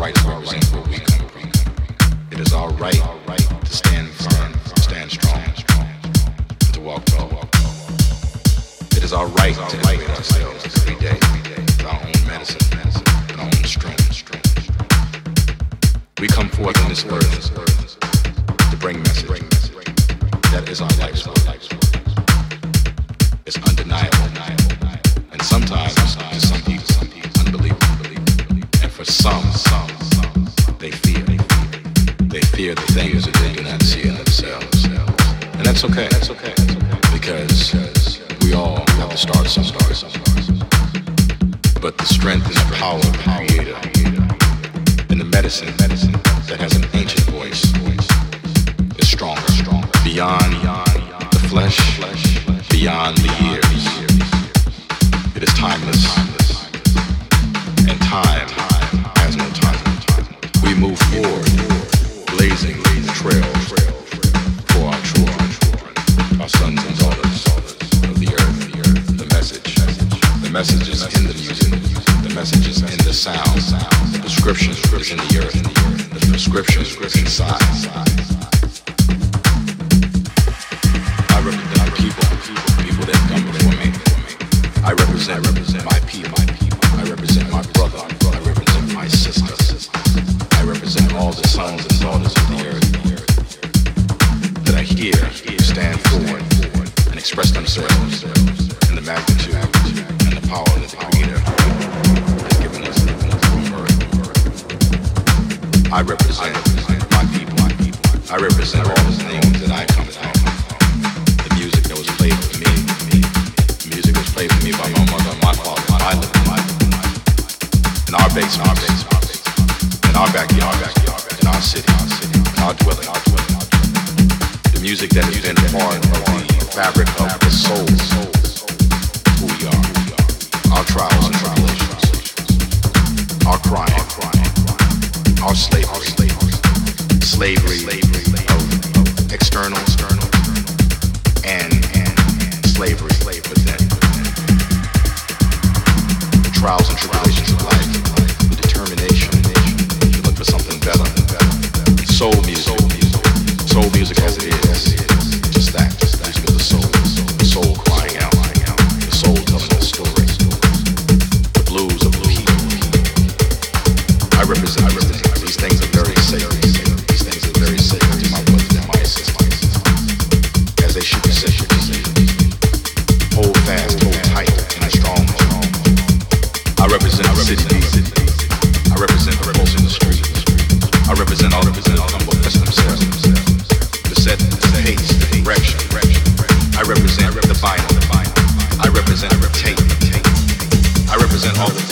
right to represent where we come from. It is our right to stand firm, stand strong, and to walk tall. It is our right to elevate ourselves every day with our own medicine and our own strength. We come forth on this earth to bring message. That is our life's work. It's undeniable. And sometimes appear the things that they do not see in themselves. And that's okay. That's okay. Because we all have to start stars But the strength and the power and the magnitude and the power that given from. I represent my people. I represent all the things that I come from. The music that was played for me, music was played for me by my mother, my father, my. In our basement, in our backyard, in our city, our dwelling. The music part of the fabric of Home.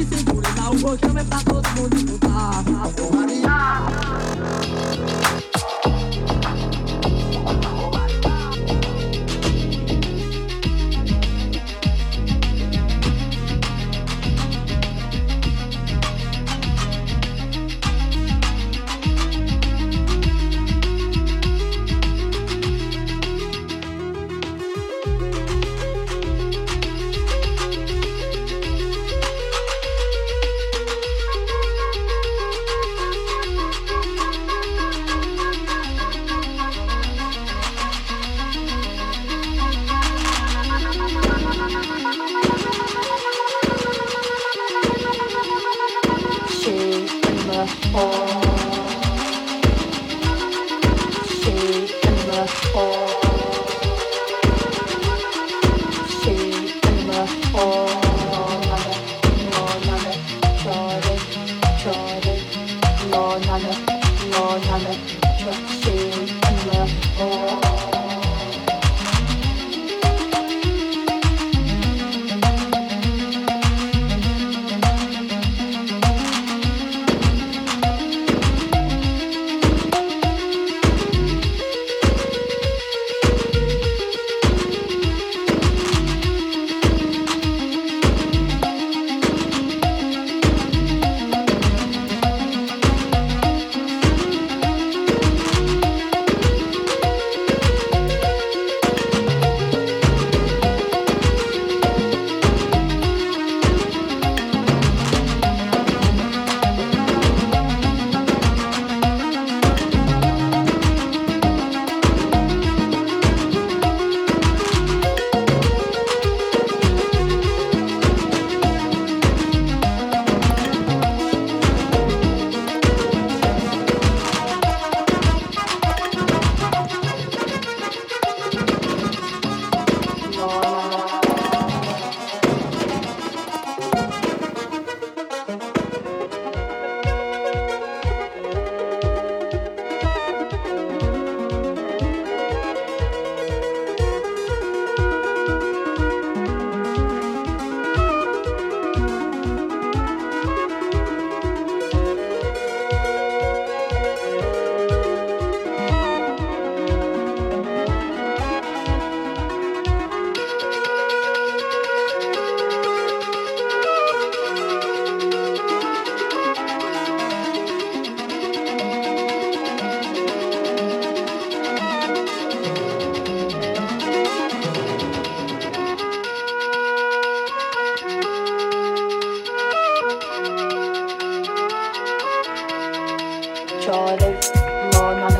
me say, pull it out, back. solo, no, no.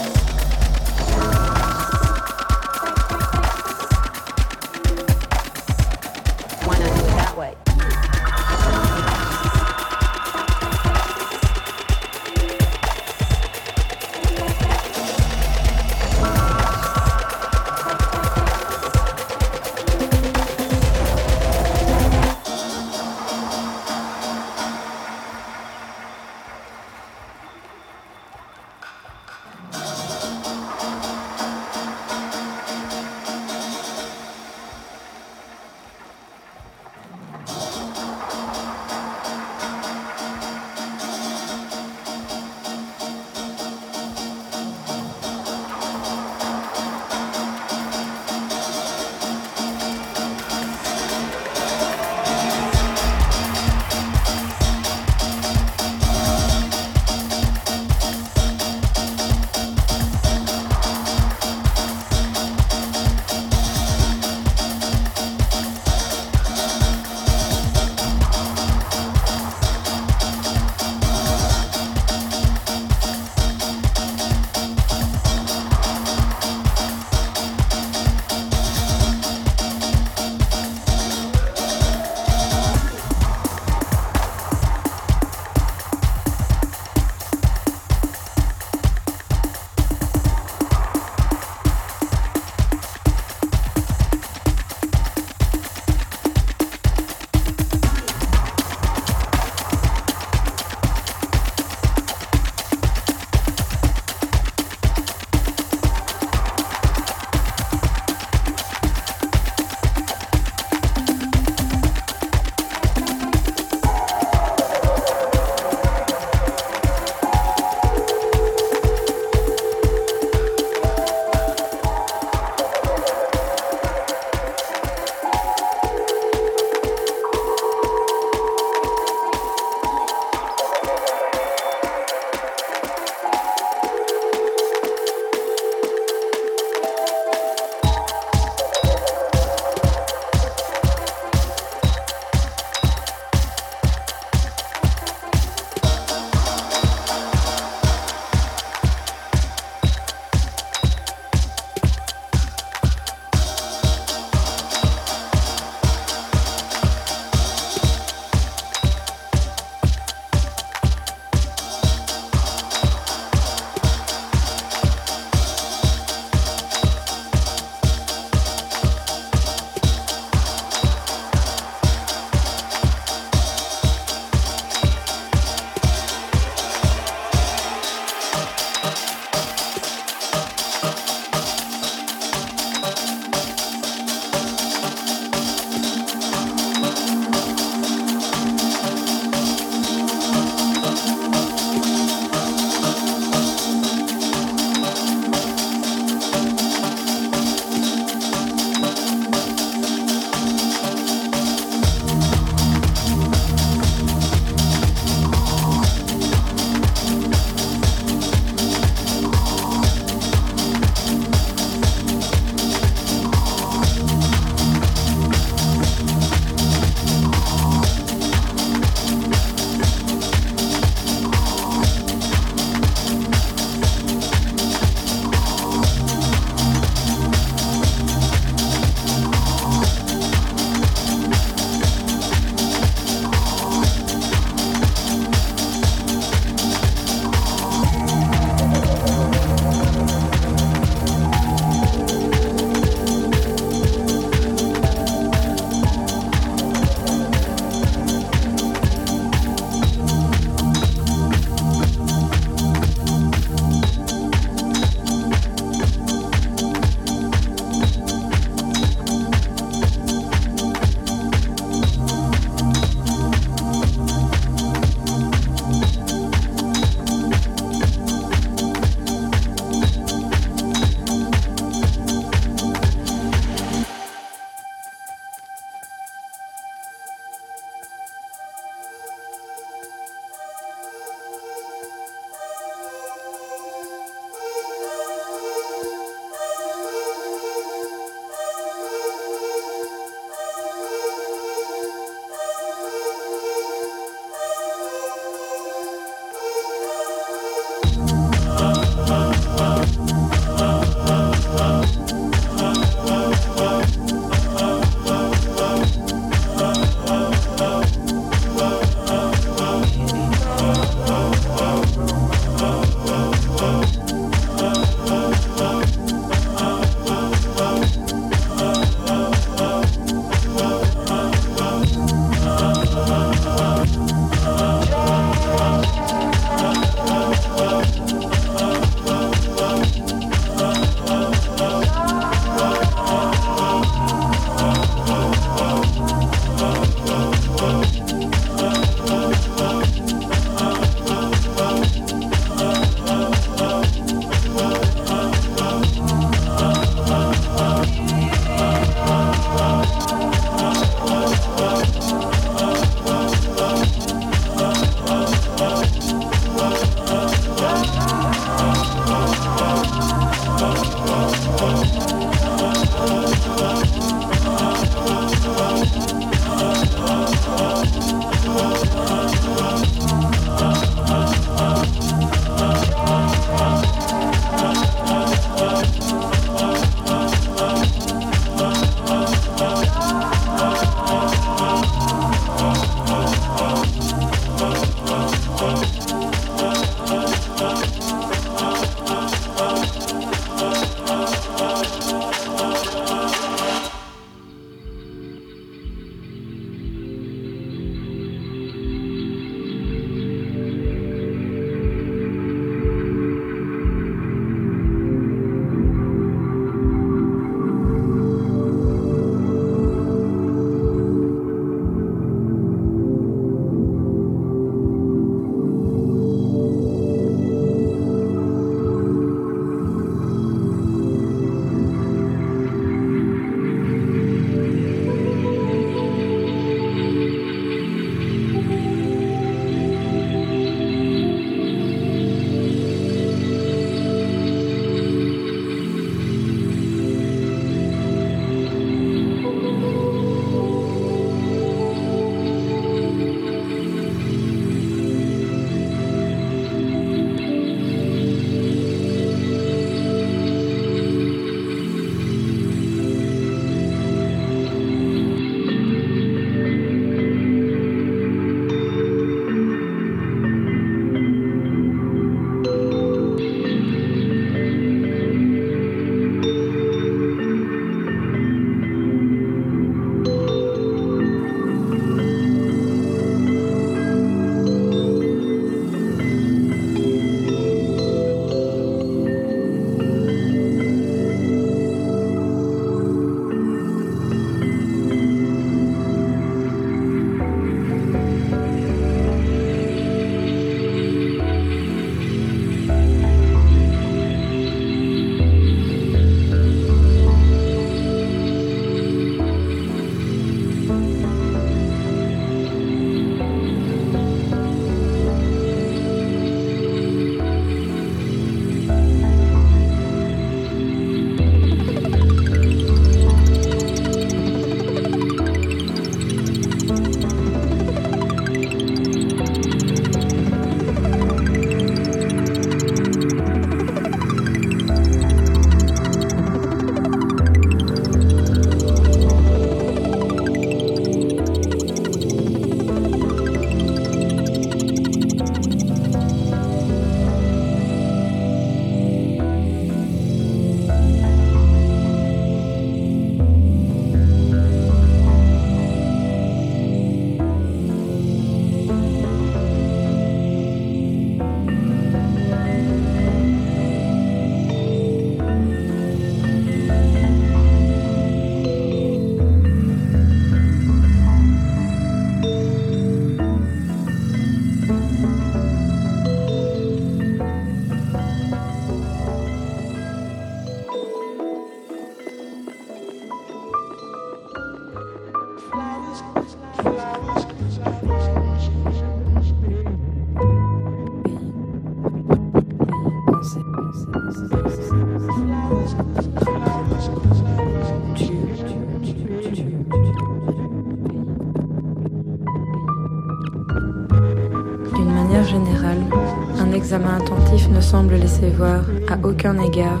Semble laisser voir, à aucun égard,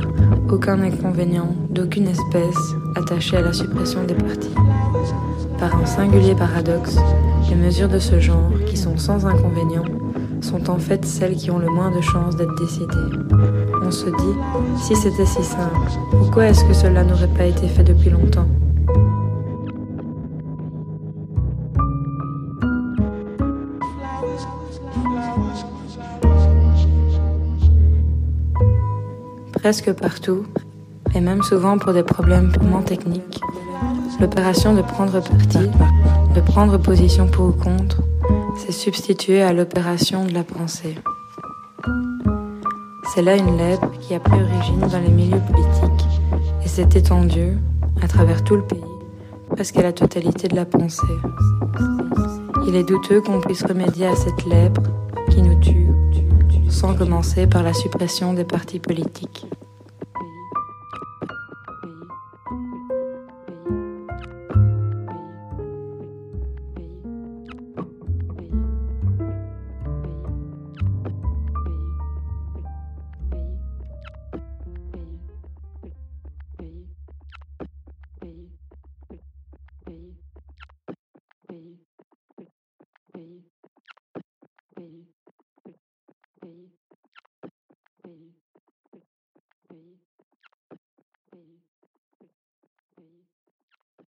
aucun inconvénient d'aucune espèce attaché à la suppression des partis. Par un singulier paradoxe, les mesures de ce genre, qui sont sans inconvénient, sont en fait celles qui ont le moins de chances d'être décidées. On se dit, si c'était si simple, pourquoi est-ce que cela n'aurait pas été fait depuis longtemps? Presque partout, et même souvent pour des problèmes purement techniques, l'opération de prendre parti, de prendre position pour ou contre, s'est substituée à l'opération de la pensée. C'est là une lèpre qui a pris origine dans les milieux politiques et s'est étendue, à travers tout le pays, presque à la totalité de la pensée. Il est douteux qu'on puisse remédier à cette lèpre qui nous tue, sans commencer par la suppression des partis politiques.